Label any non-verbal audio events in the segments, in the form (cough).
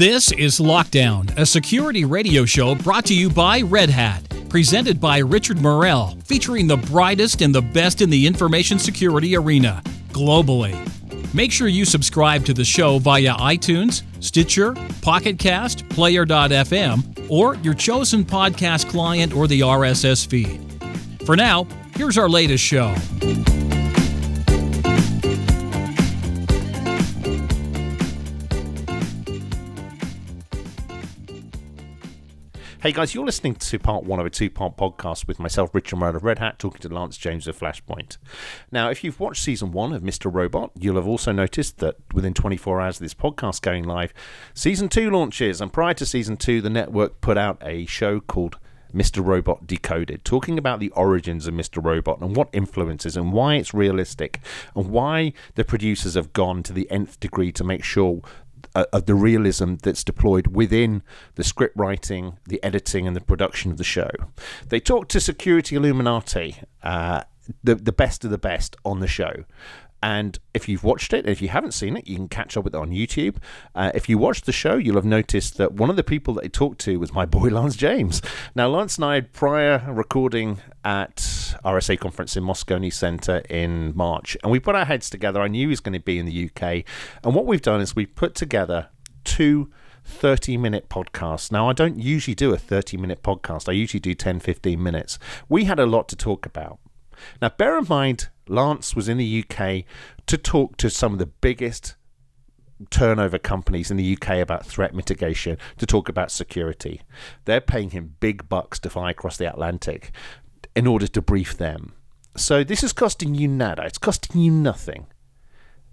This is Lockdown, a security radio show brought to you by Red Hat, presented by Richard Morrell, featuring the brightest and the best in the information security arena globally. Make sure you subscribe to the show via iTunes, Stitcher, Pocket Cast, Player.fm, or your chosen podcast client or the RSS feed. For now, here's our latest show. Hey guys, you're listening to part one of a two part podcast with myself, Richard Morrell of Red Hat, talking to Lance James of Flashpoint. Now, if you've watched season one of Mr. Robot, you'll have also noticed that within 24 hours of this podcast going live, season two launches. And prior to season two, the network put out a show called Mr. Robot Decoded, talking about the origins of Mr. Robot and what influences and why it's realistic and why the producers have gone to the nth degree to make sure uh, of the realism that's deployed within the script writing, the editing, and the production of the show. They talked to Security Illuminati, uh, the the best of the best on the show. And if you've watched it, if you haven't seen it, you can catch up with it on YouTube. Uh, if you watched the show, you'll have noticed that one of the people that they talked to was my (laughs) boy Lance James. Now, Lance and I had prior recording at RSA conference in Moscone Center in March, and we put our heads together. I knew he was going to be in the UK, and what we've done is we've put together two 30 minute podcasts. Now, I don't usually do a 30 minute podcast, I usually do 10 15 minutes. We had a lot to talk about. Now, bear in mind, Lance was in the UK to talk to some of the biggest turnover companies in the UK about threat mitigation, to talk about security. They're paying him big bucks to fly across the Atlantic in order to brief them. So this is costing you nada. It's costing you nothing.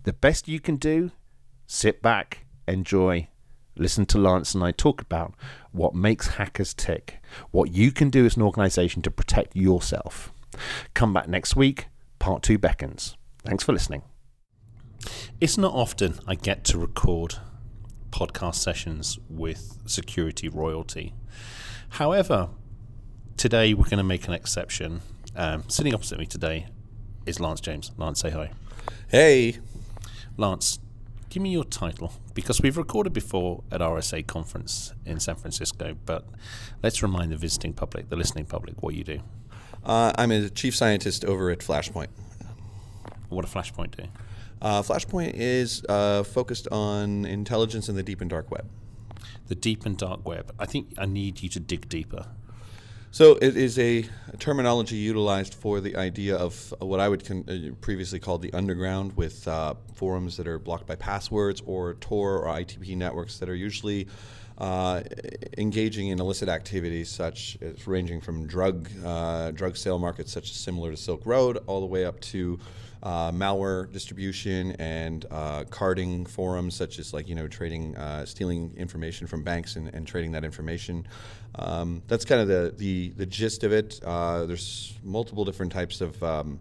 The best you can do, sit back, enjoy, listen to Lance and I talk about what makes hackers tick, what you can do as an organization to protect yourself. Come back next week. Part two beckons. Thanks for listening. It's not often I get to record podcast sessions with security royalty. However, today we're going to make an exception. Um, sitting opposite me today is Lance James. Lance, say hi. Hey. Lance, give me your title because we've recorded before at RSA conference in San Francisco, but let's remind the visiting public, the listening public, what you do. Uh, I'm a chief scientist over at Flashpoint. What a Flashpoint do? Uh, Flashpoint is uh, focused on intelligence in the deep and dark web. The deep and dark web. I think I need you to dig deeper. So it is a, terminology utilized for the idea of what I would con- uh, previously call the underground, with uh, forums that are blocked by passwords or Tor or I2P networks that are usually uh, engaging in illicit activities such as ranging from drug uh, drug sale markets such as similar to Silk Road all the way up to uh, malware distribution and uh, carding forums such as like you know trading uh, stealing information from banks and, and trading that information um, that's kind of the, the, the gist of it uh, there's multiple different types of um,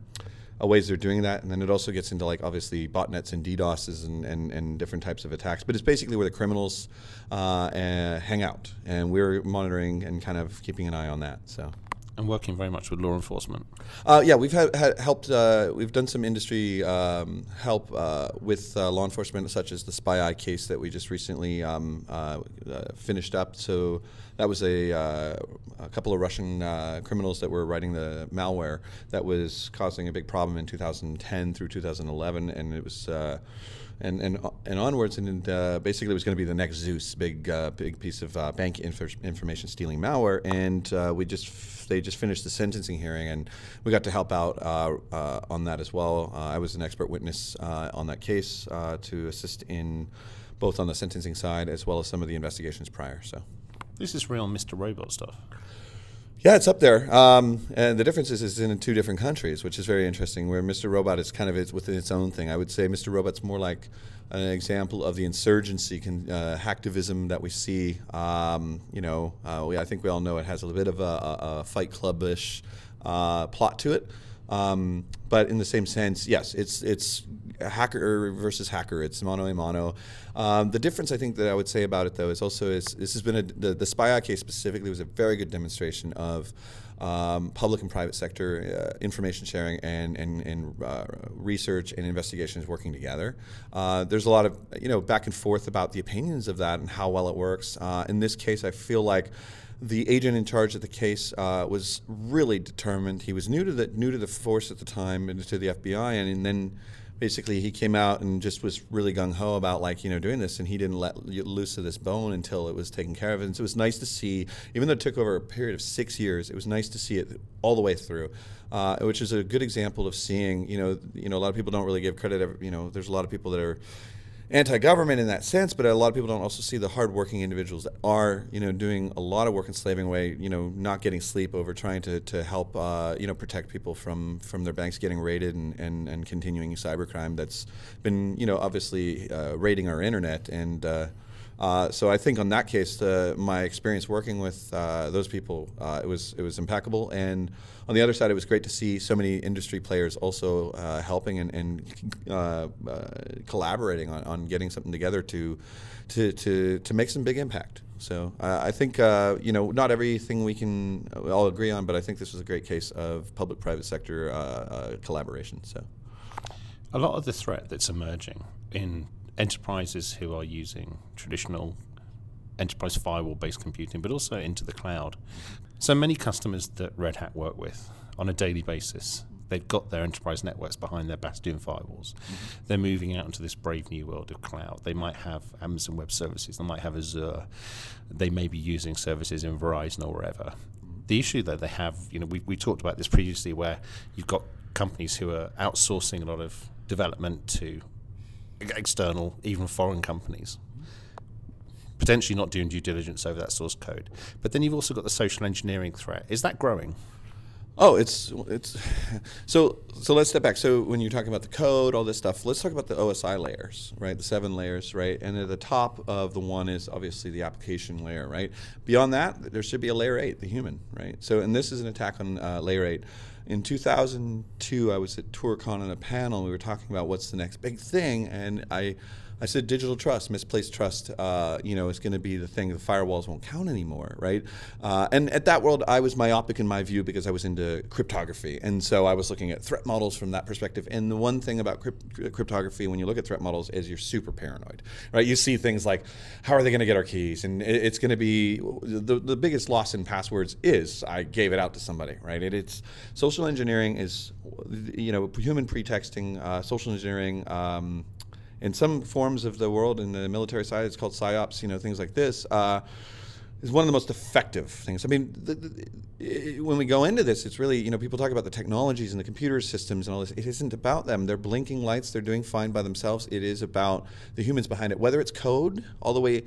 uh, ways they're doing that. And then it also gets into like obviously botnets and DDoSs and, and, and different types of attacks. But it's basically where the criminals uh, hang out, and we're monitoring and kind of keeping an eye on that. So and working very much with law enforcement. Uh, yeah, we've had, had helped. Uh, we've done some industry um, help uh, with uh, law enforcement, such as the SpyEye case that we just recently um, uh, uh, finished up. So that was a, a couple of Russian criminals that were writing the malware that was causing a big problem in 2010 through 2011, and it was and and and onwards, and uh, basically it was going to be the next Zeus, big uh, big piece of uh, bank inf- information stealing malware, and uh, we just f- they just finished the sentencing hearing, and we got to help out uh, uh, on that as well. I was an expert witness on that case to assist in both on the sentencing side as well as some of the investigations prior. So this is real Mr. Robot stuff. Yeah, it's up there. Um, and the difference is it's in two different countries, which is very interesting. Where Mr. Robot is kind of it's within its own thing. I would say Mr. Robot's more like an example of the insurgency, uh, hacktivism that we see. Um, you know, uh, we, I think we all know it has a bit of a, a, a Fight Club-ish uh, plot to it. Um, but in the same sense, yes, it's it's hacker versus hacker. It's mano a mano. Um, the difference I think that I would say about it though is also is this has been a, the the SpyEye case specifically was a very good demonstration of um, public and private sector uh, information sharing and and, and uh, research and investigations working together. Uh, there's a lot of you know back and forth about the opinions of that and how well it works. Uh, in this case, I feel like the agent in charge of the case uh, was really determined. He was new to the new to the force at the time and to the FBI, and, and then basically he came out and just was really gung ho about like you know doing this, and he didn't let loose of this bone until it was taken care of. And so it was nice to see, even though it took over a period of six years, it was nice to see it all the way through. Uh, which is a good example of seeing, you know, you know, a lot of people don't really give credit. You know, there's a lot of people that are anti-government in that sense, but a lot of people don't also see the hardworking individuals that are, you know, doing a lot of work in slaving away, you know, not getting sleep over trying to, to help, uh, you know, protect people from, from their banks getting raided and, and, and continuing cybercrime that's been, you know, obviously uh, raiding our internet and uh, uh, so I think on that case, uh, my experience working with uh, those people, uh, it was it was impeccable. And on the other side, it was great to see so many industry players also uh, helping and, and collaborating on, on getting something together to to to, to make some big impact. So I think you know not everything we can all agree on, but I think this was a great case of public-private sector collaboration. So a lot of the threat that's emerging in enterprises who are using traditional enterprise firewall based computing, but also into the cloud. So many customers that Red Hat work with on a daily basis, they've got their enterprise networks behind their Bastion firewalls. Mm-hmm. They're moving out into this brave new world of cloud. They might have Amazon Web Services, they might have Azure, they may be using services in Verizon or wherever. Mm-hmm. The issue that they have, you know, we, we talked about this previously, where you've got companies who are outsourcing a lot of development to external, even foreign companies. Potentially not doing due diligence over that source code. But then you've also got the social engineering threat. Is that growing? Oh, it's it's so so. Let's step back. So when you're talking about the code, all this stuff, let's talk about the OSI layers, right? The seven layers, right? And at the top of the one is obviously the application layer, right? Beyond that, there should be a layer eight, the human, right? So and this is an attack on uh, layer eight in 2002, I was at ToorCon on a panel. We were talking about what's the next big thing, and I I said digital trust, misplaced trust, uh, you know, is going to be the thing. The firewalls won't count anymore, right? Uh, and at that world, I was myopic in my view because I was into cryptography, and so I was looking at threat models from that perspective. And the one thing about crypt- cryptography, when you look at threat models, is you're super paranoid, right? You see things like, how are they going to get our keys? And it, it's going to be the the biggest loss in passwords is I gave it out to somebody, right? It, it's social engineering is, you know, human pretexting, uh, social engineering. Um, in some forms of the world in the military side, it's called psyops. You know, things like this. Uh, is one of the most effective things. I mean, the, the, when we go into this, it's really, you know, people talk about the technologies and the computer systems and all this. It isn't about them. They're blinking lights. They're doing fine by themselves. It is about the humans behind it. Whether it's code, all the way,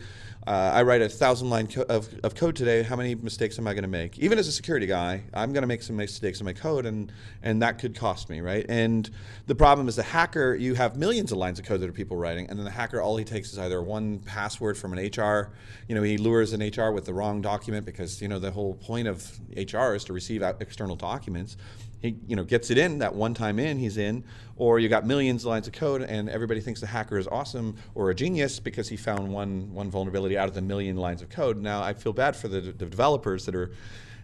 uh, I write a thousand line co- of, of code today. How many mistakes am I going to make? Even as a security guy, I'm going to make some mistakes in my code, and and that could cost me, right? And the problem is the hacker. You have millions of lines of code that are people writing, and then the hacker, all he takes is either one password from an HR. You know, he lures an HR with the wrong document because you know the whole point of HR is to receive external documents. He you know gets it in that one time in he's in, or you got millions of lines of code and everybody thinks the hacker is awesome or a genius because he found one one vulnerability out of the million lines of code. Now I feel bad for the, the developers that are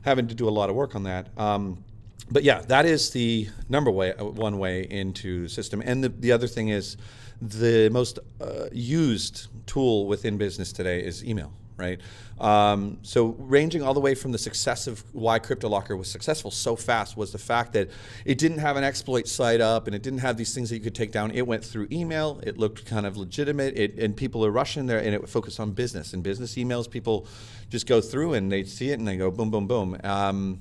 having to do a lot of work on that. Um, but yeah, that is the number way one way into system. And the, the other thing is the most uh, used tool within business today is email right? Um, so ranging all the way from the success of why CryptoLocker was successful so fast was the fact that it didn't have an exploit site up and it didn't have these things that you could take down. It went through email. It looked kind of legitimate. It, and people are rushing there and it focused on business. And business emails, people just go through and they see it and they go boom, boom, boom. Um,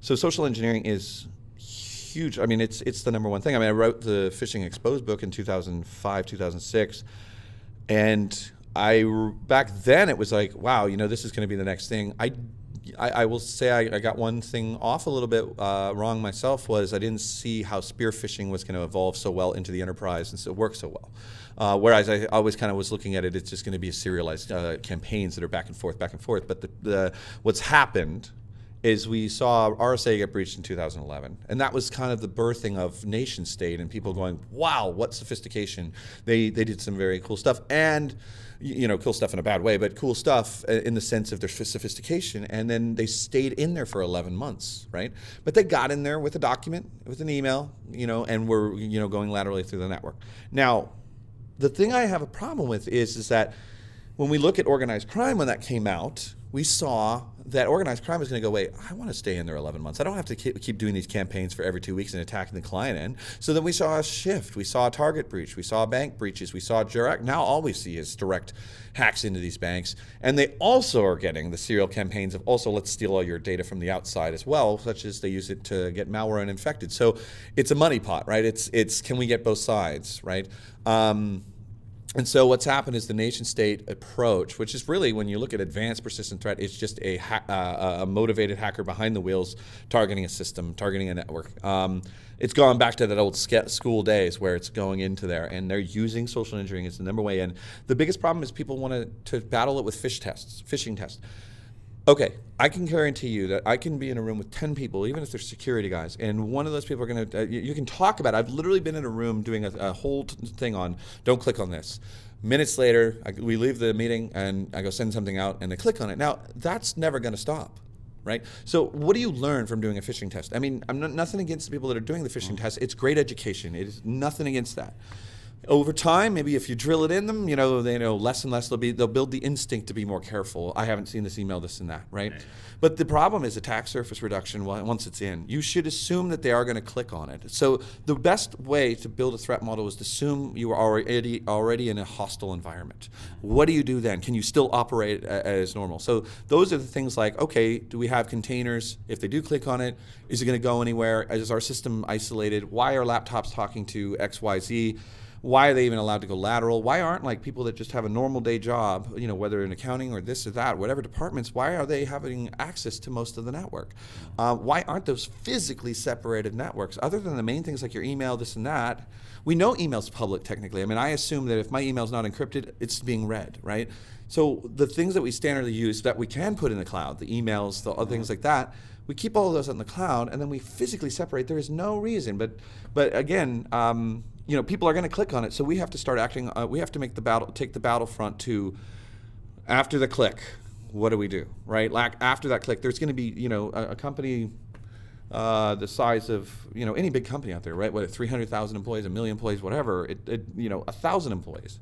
so social engineering is huge. I mean, it's it's the number one thing. I mean, I wrote the Phishing Exposed book in 2005, 2006, and I back then it was like, wow, you know, this is going to be the next thing. I, I, I will say I, I, got one thing off a little bit uh, wrong myself was I didn't see how spear phishing was going to evolve so well into the enterprise and so work so well. Uh, whereas I always kind of was looking at it, it's just going to be serialized uh, campaigns that are back and forth, back and forth. But the, the, what's happened is we saw RSA get breached in 2011, and that was kind of the birthing of nation state and people going, "Wow, what sophistication!" They they did some very cool stuff and you know, cool stuff in a bad way, but cool stuff uh, in the sense of their sophistication. And then they stayed in there for 11 months, right? But they got in there with a document, with an email, you know, and were, you know, going laterally through the network. Now, the thing I have a problem with is, is that when we look at organized crime when that came out, we saw that organized crime is going to go, wait, I want to stay in there 11 months. I don't have to keep, doing these campaigns for every two weeks and attacking the client end. So then we saw a shift. We saw a target breach. We saw bank breaches. We saw direct. Now all we see is direct hacks into these banks. And they also are getting the serial campaigns of also let's steal all your data from the outside as well, such as they use it to get malware and infected. So it's a money pot, right? It's, it's can we get both sides, right? Um, and so what's happened is the nation state approach, which is really when you look at advanced persistent threat, it's just a, ha- uh, a motivated hacker behind the wheels targeting a system, targeting a network. Um, it's gone back to that old school days where it's going into there and they're using social engineering as the number way in. The biggest problem is people want to battle it with fish tests, phishing tests. Okay, I can guarantee you that I can be in a room with 10 people, even if they're security guys, and one of those people are going to, uh, you, you, can talk about it. I've literally been in a room doing a, a whole t- thing on don't click on this. Minutes later, I, we leave the meeting and I go send something out and they click on it. Now, that's never going to stop. Right. So, what do you learn from doing a phishing test? I mean, I'm not, nothing against the people that are doing the phishing mm. test. It's great education. It is nothing against that over time, maybe if you drill it in them, you know, they know less and less they'll be they'll build the instinct to be more careful. I haven't seen this email, this and that, right? right. But the problem is attack surface reduction once it's in. You should assume that they are going to click on it. So the best way to build a threat model is to assume you are already already in a hostile environment. What do you do then? Can you still operate as normal? So those are the things like, okay, do we have containers? If they do click on it, is it going to go anywhere? Is our system isolated? Why are laptops talking to XYZ? Why are they even allowed to go lateral? Why aren't like people that just have a normal day job, you know, whether in accounting or this or that, whatever departments, why are they having access to most of the network? Uh, why aren't those physically separated networks? Other than the main things like your email, this and that, we know email's public technically. I mean, I assume that if my email's not encrypted, it's being read, right? So the things that we standardly use that we can put in the cloud, the emails, the other things like that, we keep all of those in the cloud, and then we physically separate. There is no reason, but but again, um, you know, people are going to click on it. So we have to start acting. Uh, we have to make the battle, take the battlefront to after the click. What do we do, right? Like after that click, there's going to be, you know, a, a company uh, the size of, you know, any big company out there, right? Whether 300,000 employees, a million employees, whatever, it, it, you know, a thousand employees.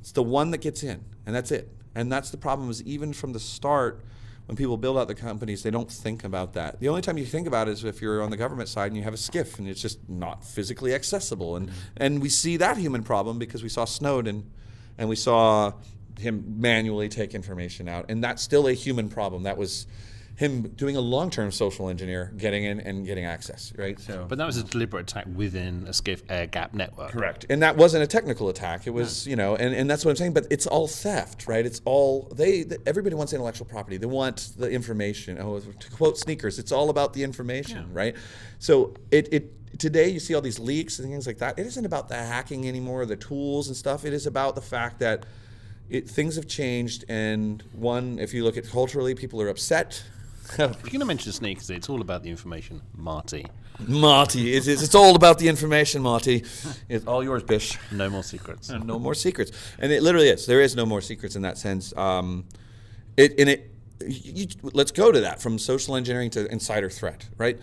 It's the one that gets in, and that's it. And that's the problem. Is even from the start when people build out the companies, they don't think about that. The only time you think about it is if you're on the government side and you have a SCIF and it's just not physically accessible. And, and we see that human problem because we saw Snowden and we saw him manually take information out. And that's still a human problem. That was him doing a long-term social engineer, getting in and getting access, right? So, but that was a deliberate attack within a SCIF air gap network. Correct. And that wasn't a technical attack. It was, no. you know, and, and that's what I'm saying. But it's all theft, right? It's all they. Everybody wants intellectual property. They want the information. Oh, to quote sneakers, it's all about the information, yeah. right? So it it today you see all these leaks and things like that. It isn't about the hacking anymore, the tools and stuff. It is about the fact that it, things have changed. And one, if you look at culturally, people are upset if you're going to mention sneakers, it's all about the information, Marty. Marty, it's, it's, all about the information, Marty. It's all yours, Bish. No more secrets. And no more secrets. And it literally is. There is no more secrets in that sense. Um, it and it. You, let's go to that from social engineering to insider threat, right?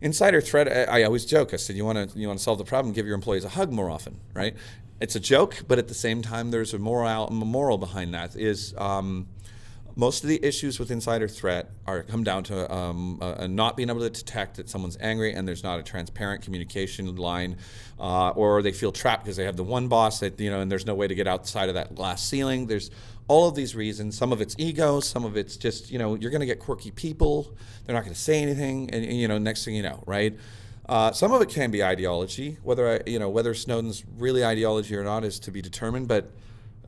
Insider threat. I, I always joke. I said, you want to you want to solve the problem, give your employees a hug more often, right? It's a joke, but at the same time, there's a moral A moral behind that. Is um, most of the issues with insider threat are come down to um, uh, not being able to detect that someone's angry and there's not a transparent communication line, uh, or they feel trapped because they have the one boss that you know, and there's no way to get outside of that glass ceiling. There's all of these reasons. Some of it's ego, some of it's just you know you're going to get quirky people. They're not going to say anything, and, you know next thing you know, right? Uh, some of it can be ideology. Whether I, you know whether Snowden's really ideology or not is to be determined. But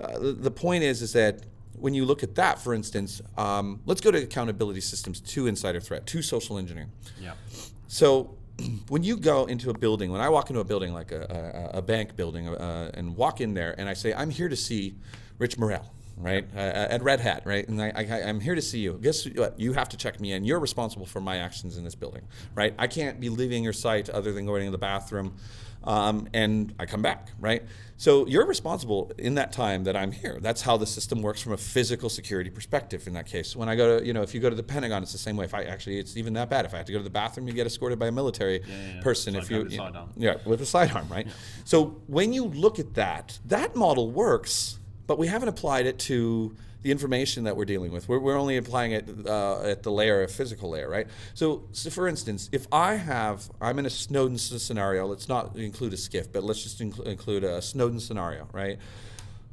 uh, the point is is that when you look at that, for instance, um, let's go to accountability systems to insider threat, to social engineering. Yeah. So (clears throat) when you go into a building, when I walk into a building like a, a, a bank building uh, and walk in there and I say, I'm here to see Rich Morrell, right? Uh, at Red Hat, right? And I, I, I'm here to see you. Guess what? You have to check me in. You're responsible for my actions in this building, right? I can't be leaving your site other than going to the bathroom, um, and I come back, right? So you're responsible in that time that I'm here. That's how the system works from a physical security perspective. In that case, when I go to, you know, if you go to the Pentagon, it's the same way. If I actually, it's even that bad. If I have to go to the bathroom, you get escorted by a military yeah, yeah. person. It's if you, you know, sidearm. yeah, with a sidearm, right? So when you look at that, that model works, but we haven't applied it to the information that we're dealing with. We're, we're only applying it uh, at the layer, a physical layer, right? So, so, for instance, if I have, I'm in a Snowden scenario, let's not include a SCIF, but let's just inclu- include a Snowden scenario, right?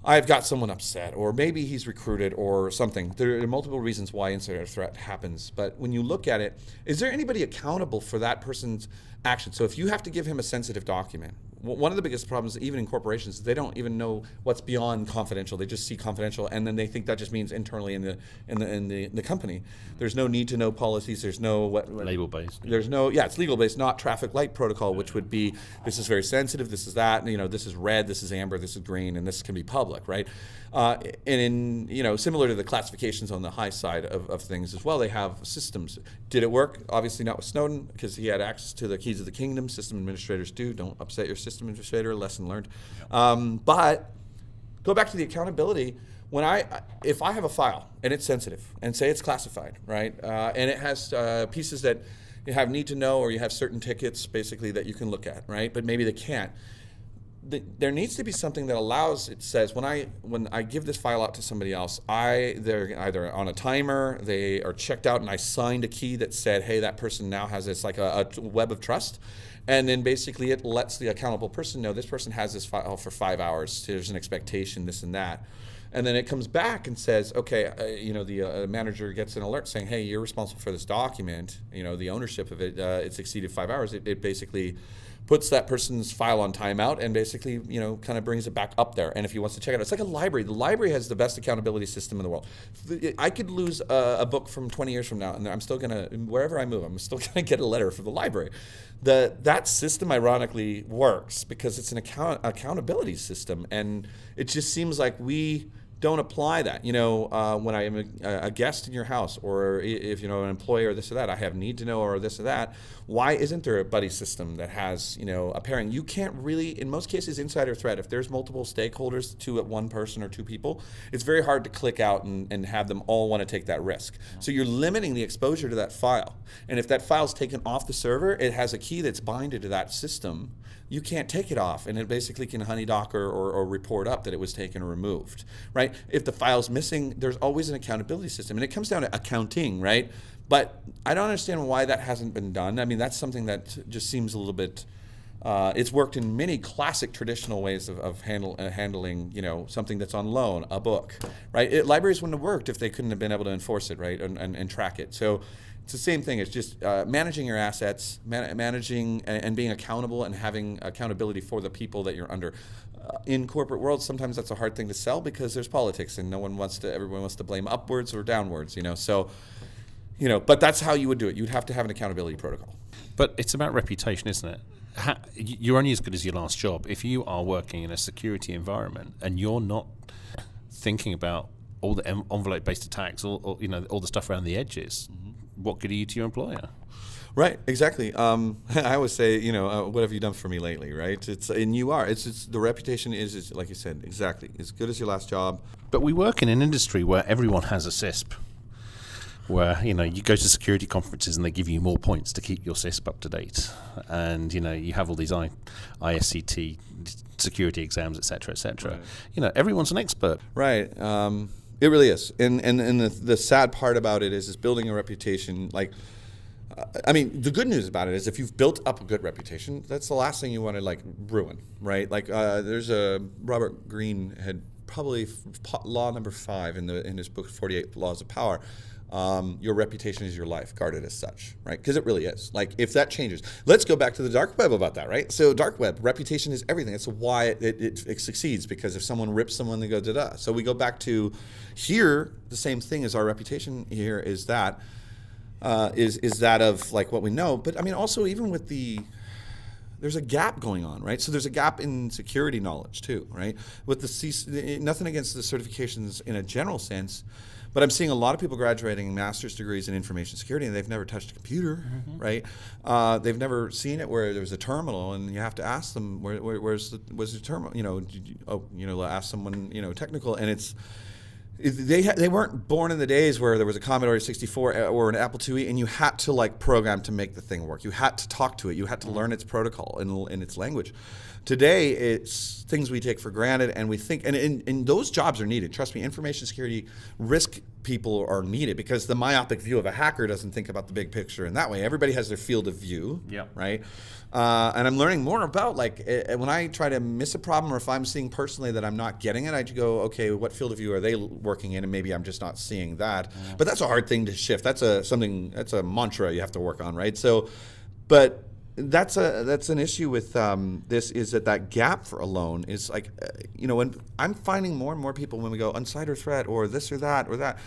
I've got someone upset, or maybe he's recruited, or something. There are multiple reasons why insider threat happens. But when you look at it, is there anybody accountable for that person's action? So if you have to give him a sensitive document, one of the biggest problems, even in corporations, is they don't even know what's beyond confidential. They just see confidential, and then they think that just means internally in the in the in the, the company. There's no need to know policies. There's no what, what- Label based. there's no, yeah, it's legal based, not traffic light protocol, which would be this is very sensitive, this is that, you know, this is red, this is amber, this is green, and this can be public, right? Uh, and in, you know, similar to the classifications on the high side of, of things as well, they have systems. Did it work? Obviously not with Snowden, because he had access to the keys of the kingdom. System administrators do. Don't upset your system administrator. Lesson learned. Um, but go back to the accountability when i if i have a file and it's sensitive and say it's classified right uh, and it has uh, pieces that you have need to know or you have certain tickets basically that you can look at right but maybe they can't the, there needs to be something that allows it says when I when I give this file out to somebody else, I they're either on a timer, they are checked out, and I signed a key that said, hey, that person now has this like a, a web of trust, and then basically it lets the accountable person know this person has this file for five hours. There's an expectation, this and that. And then it comes back and says, okay, uh, you know, the uh, manager gets an alert saying, hey, you're responsible for this document. You know, the ownership of it, uh, it's exceeded five hours. It, it basically puts that person's file on timeout and basically, you know, kind of brings it back up there. And if he wants to check it out, it's like a library. The library has the best accountability system in the world. I could lose a, a book from 20 years from now, and I'm still gonna, wherever I move, I'm still (laughs) gonna get a letter from the library. The that system ironically works because it's an account accountability system, and it just seems like we don't apply that. You know, uh, when I am a, a guest in your house, or if you know an employee or this or that, I have need to know or this or that. Why isn't there a buddy system that has you know a pairing? You can't really, in most cases, insider threat. If there's multiple stakeholders, two at one person or two people, it's very hard to click out and, and have them all want to take that risk. So you're limiting the exposure to that file. And if that file's taken off the server, it has a key that's binded to that system you can't take it off and it basically can honey docker or, or report up that it was taken or removed right if the file's missing there's always an accountability system and it comes down to accounting right but i don't understand why that hasn't been done i mean that's something that just seems a little bit uh, it's worked in many classic traditional ways of, of handle, uh, handling, you know, something that's on loan, a book, right? It, libraries wouldn't have worked if they couldn't have been able to enforce it, right, and, and, and track it. So it's the same thing. It's just uh, managing your assets, man- managing and, and being accountable, and having accountability for the people that you're under. Uh, in corporate world, sometimes that's a hard thing to sell because there's politics, and no one wants to. Everyone wants to blame upwards or downwards, you know. So, you know, but that's how you would do it. You'd have to have an accountability protocol. But it's about reputation, isn't it? Y- you're only as good as your last job. If you are working in a security environment and you're not thinking about all the envelope-based attacks, all, all you know, all the stuff around the edges, what good are you to your employer? Right, exactly. Um, (laughs) I always say, you know, uh, what have you done for me lately, right? It's and you are. It's, it's the reputation is, is like you said, exactly as good as your last job. But we work in an industry where everyone has a CISSP. Where you know you go to security conferences and they give you more points to keep your CISSP up to date, and you know you have all these I, ISC2 security exams, etc., etc. You know everyone's an expert. Right. Um, it really is. And and and the, the sad part about it is is building a reputation like. uh, I mean, the good news about it is if you've built up a good reputation, that's the last thing you want to like ruin, right? Like, uh, there's a Robert Greene had probably law number five in the in his book Forty Eight Laws of Power. Um, your reputation is your life. guarded as such, right? Because it really is. Like, if that changes, let's go back to the dark web about that, right? So, dark web reputation is everything. That's why it, it, it, it succeeds because if someone rips someone, they go da da. So we go back to here. The same thing as our reputation here is that uh, is is that of like what we know. But I mean, also even with the there's a gap going on, right? So there's a gap in security knowledge too, right? With the C- nothing against the certifications in a general sense, but I'm seeing a lot of people graduating master's degrees in information security and they've never touched a computer, mm-hmm. right? Uh, they've never seen it where there's a terminal and you have to ask them where, where, where's the where's the terminal? You know, you, oh, you know, ask someone you know technical and it's they they weren't born in the days where there was a Commodore 64 uh, or an Apple IIe, and you had to like program to make the thing work. You had to talk to it. You had to learn its protocol and in its language. Today, it's things we take for granted, and we think, and, and, and those jobs are needed. Trust me, information security risk people are needed because the myopic view of a hacker doesn't think about the big picture in that way. Everybody has their field of view, yep. right? Uh, and I'm learning more about like uh, when I try to miss a problem or if I'm seeing personally that I'm not getting it, I go, okay, what field of view are they working in, and maybe I'm just not seeing that. Yeah. But that's a hard thing to shift. That's a something. That's a mantra you have to work on, right? So, but that's a that's an issue with um, this is that that gap for alone is like uh, you know when I'm finding more and more people when we go insider threat or this or that or that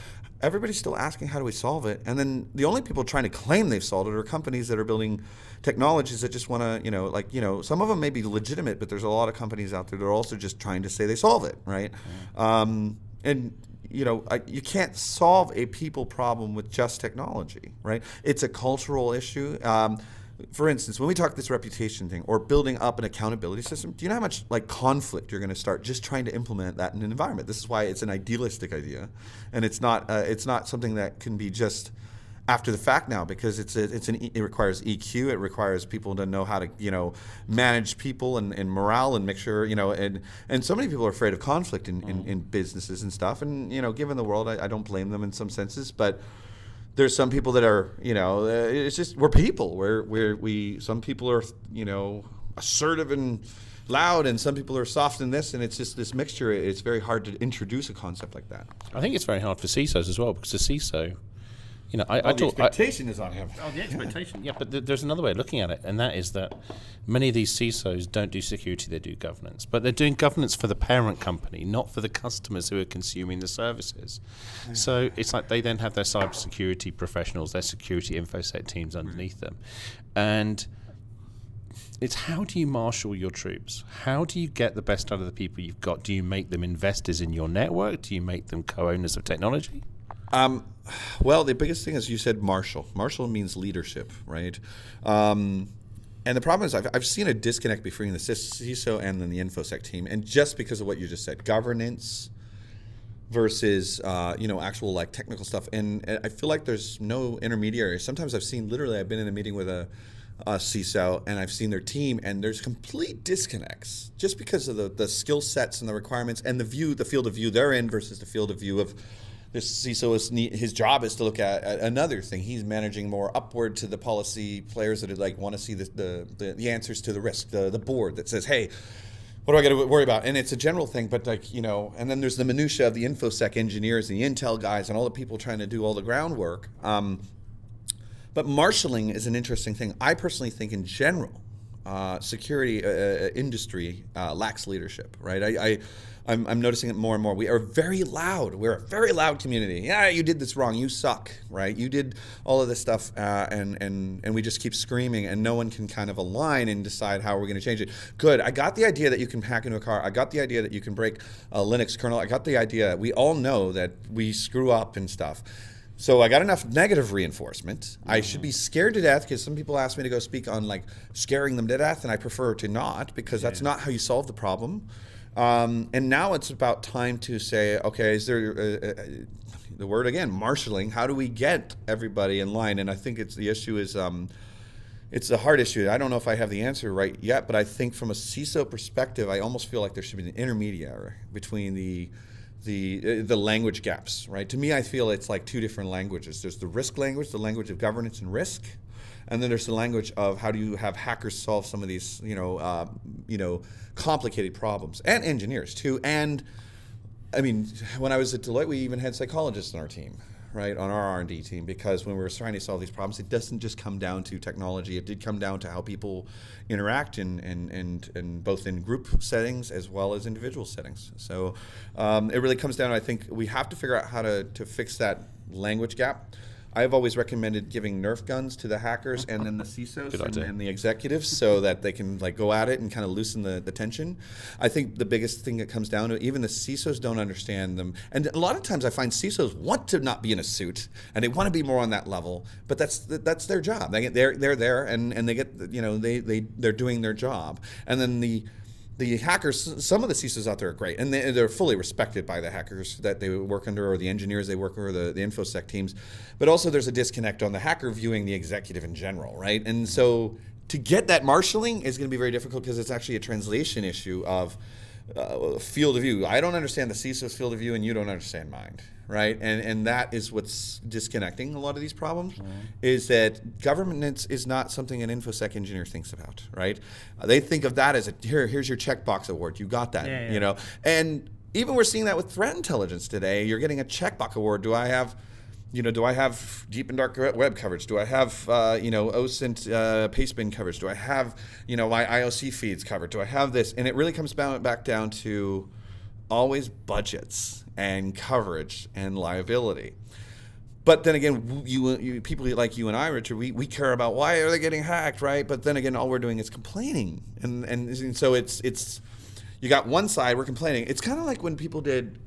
everybody's still asking how do we solve it and then the only people trying to claim they've solved it are companies that are building technologies that just want to you know like you know some of them may be legitimate but there's a lot of companies out there that are also just trying to say they solve it right um, and you know, I, you can't solve a people problem with just technology, right? It's a cultural issue. Um, for instance, when we talk this reputation thing or building up an accountability system, do you know how much like conflict you're going to start just trying to implement that in an environment? This is why it's an idealistic idea, and it's not uh, it's not something that can be just after the fact now because it's a, it's an it requires EQ. It requires people to know how to you know manage people and, and morale and make sure you know and and so many people are afraid of conflict in, in, in businesses and stuff. And you know, given the world, I, I don't blame them in some senses, but there's some people that are, you know, uh, it's just we're people. We're we're we some people are, you know, assertive and loud, and some people are soft in this, and it's just this mixture. It's very hard to introduce a concept like that. I think it's very hard for CISOs as well because the CISO you know, I, oh, I the expectation I, is on him. Oh, the expectation. yeah, but th- there's another way of looking at it, and that is that many of these CISOs don't do security; they do governance. But they're doing governance for the parent company, not for the customers who are consuming the services. Yeah. So it's like they then have their cybersecurity professionals, their security infosec teams underneath them, and it's how do you marshal your troops? How do you get the best out of the people you've got? Do you make them investors in your network? Do you make them co-owners of technology? Um, well, the biggest thing is you said marshal. Marshal means leadership, right? Um, and the problem is, I've, I've seen a disconnect between the CISO and then the InfoSec team, and just because of what you just said, governance versus uh, you know actual like technical stuff, and, and I feel like there's no intermediary. Sometimes I've seen literally, I've been in a meeting with a uh, CISO, and I've seen their team, and there's complete disconnects just because of the, the skill sets and the requirements and the view, the field of view they're in versus the field of view of this CISO is his job is to look at, at, another thing. He's managing more upward to the policy players that like want to see the, the, the, the, answers to the risk, the, the board that says, hey, what do I got to worry about? And it's a general thing, but like, you know, and then there's the minutia of the InfoSec engineers, and the Intel guys, and all the people trying to do all the groundwork. Um, but marshaling is an interesting thing. I personally think in general, uh, security uh, uh industry uh, lacks leadership, right? I, I I'm, I'm noticing it more and more. We are very loud. We're a very loud community. Yeah, you did this wrong. You suck, right? You did all of this stuff, uh, and and and we just keep screaming, and no one can kind of align and decide how we're going to change it. Good. I got the idea that you can hack into a car. I got the idea that you can break a Linux kernel. I got the idea. We all know that we screw up and stuff. So I got enough negative reinforcement. I should be scared to death because some people ask me to go speak on like scaring them to death, and I prefer to not because that's not how you solve the problem. Um, and now it's about time to say, okay, is there uh, uh, the word again, marshaling? How do we get everybody in line? And I think it's the issue is um, it's a hard issue. I don't know if I have the answer right yet, but I think from a CISO perspective, I almost feel like there should be an intermediary between the the uh, the language gaps, right? To me, I feel it's like two different languages. There's the risk language, the language of governance and risk, and then there's the language of how do you have hackers solve some of these, you know, uh, you know, complicated problems, and engineers too. And I mean, when I was at Deloitte, we even had psychologists on our team, right, on our R&D team, because when we were trying to solve these problems, it doesn't just come down to technology. It did come down to how people interact and and and, and both in group settings as well as individual settings. So um, it really comes down. I think we have to figure out how to to fix that language gap. I've always recommended giving Nerf guns to the hackers and then the CISOs and, and the executives so that they can like go at it and kind of loosen the, the tension. I think the biggest thing that comes down to even the CISOs don't understand them, and a lot of times I find CISOs want to not be in a suit and they want to be more on that level, but that's that's their job. They get, they're they're there and, and they get you know they they they're doing their job, and then the the hackers, some of the CISOs out there are great, and they, they're fully respected by the hackers that they work under, or the engineers they work with, or the, the infosec teams. But also, there's a disconnect on the hacker viewing the executive in general, right? And so, to get that marshaling is going to be very difficult because it's actually a translation issue of uh, field of view. I don't understand the CISO's field of view, and you don't understand mine, right? And and that is what's disconnecting a lot of these problems. Is that governance is not something an infosec engineer thinks about, right? Uh, they think of that as a here. Here's your checkbox award. You got that, Yeah, yeah. you know. And even we're seeing that with threat intelligence today. You're getting a checkbox award. Do I have you know, do I have deep and dark web coverage? Do I have, uh, you know, OSINT uh, pastebin coverage? Do I have, you know, my IOC feeds covered? Do I have this? And it really comes back down to always budgets and coverage and liability. But then again, you, you people like you and I, Richard, we, we care about why are they getting hacked, right? But then again, all we're doing is complaining, and and, and so it's it's you got one side we're complaining. It's kind of like when people did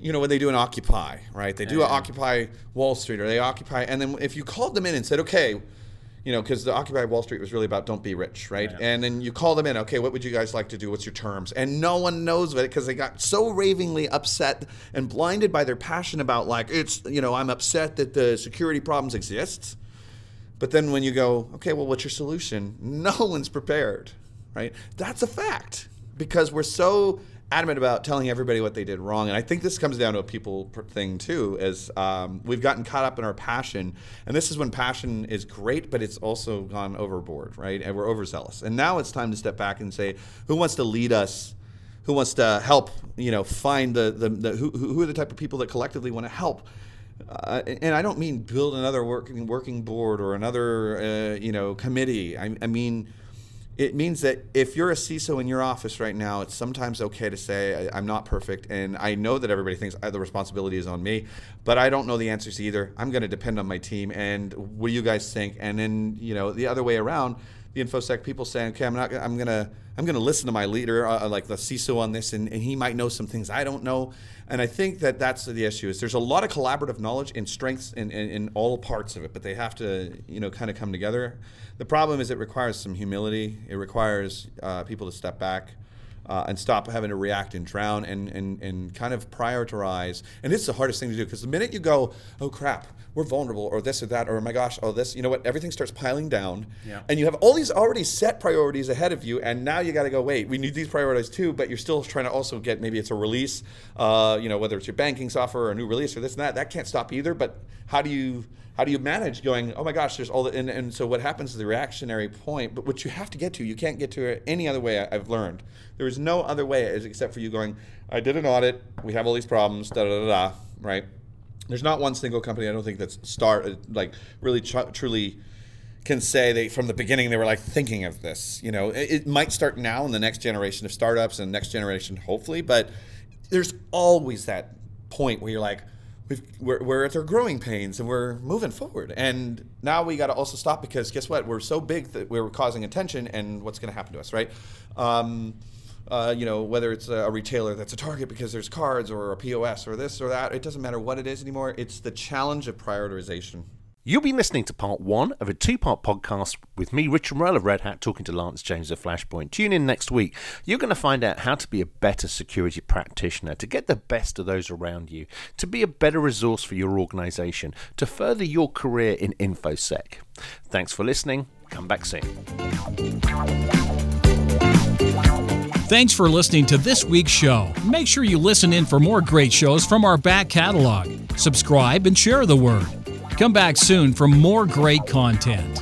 you know, when they do an Occupy, right? They do an Occupy Wall Street or they Occupy, and then if you called them in and said, okay, you know, because the Occupy Wall Street was really about don't be rich, right? And then you call them in, okay, what would you guys like to do? What's your terms? And no one knows of it because they got so ravingly upset and blinded by their passion about, like, it's, you know, I'm upset that the security problems exist. But then when you go, okay, well, what's your solution? (laughs) No one's prepared, right? That's a fact because we're so adamant about telling everybody what they did wrong. And I think this comes down to a people thing too, is um, we've gotten caught up in our passion. And this is when passion is great, but it's also gone overboard, right? And we're overzealous. And now it's time to step back and say, who wants to lead us? Who wants to help? You know, find the the, the who, who are the type of people that collectively want to help uh, and I don't mean build another working working board or another uh, you know committee. I, I mean it means that if you're a CISO in your office right now, it's sometimes okay to say I, I'm not perfect, and I know that everybody thinks uh, the responsibility is on me, but I don't know the answers either. I'm going to depend on my team, and what do you guys think? And then you know the other way around, the infosec people saying, okay, I'm not, I'm gonna, I'm gonna listen to my leader, uh, like the CISO on this, and, and he might know some things I don't know. And I think that that's the issue. Is there's a lot of collaborative knowledge and strengths in, in, in all parts of it, but they have to, you know, kind of come together. The problem is it requires some humility. It requires uh, people to step back. Uh, and stop having to react and drown and, and, and kind of prioritize. And it's the hardest thing to do because the minute you go, oh crap, we're vulnerable, or this or that, or my gosh, oh this, you know what, everything starts piling down. Yeah. And you have all these already set priorities ahead of you, and now you got to go, wait, we need these priorities too, but you're still trying to also get maybe it's a release, uh, you know, whether it's your banking software or a new release or this and that, that can't stop either. But how do you how do you manage going oh my gosh there's all the and, and so what happens is the reactionary point but what you have to get to you can't get to it any other way I- i've learned. There is no other way except for you going i did an audit we have all these problems da da da da right? There's not one single company i don't think that's start like really tr- truly can say they from the beginning they were like thinking of this you know? It, it might start now in the next generation of startups and next generation hopefully but there's always that point where you're like we're, we're at our growing pains and we're moving forward. And now we got to also stop because guess what? We're so big that we're causing attention and what's going to happen to us right? Um, uh, you know whether it's a retailer that's a target because there's cards or a pos or this or that it doesn't matter what it is anymore. It's the challenge of prioritization You'll be listening to part one of a two part podcast with me, Richard Morrell of Red Hat, talking to Lance James of Flashpoint. Tune in next week. You're going to find out how to be a better security practitioner, to get the best of those around you, to be a better resource for your organization, to further your career in InfoSec. Thanks for listening. Come back soon. Thanks for listening to this week's show. Make sure you listen in for more great shows from our back catalog. Subscribe and share the word. Come back soon for more great content.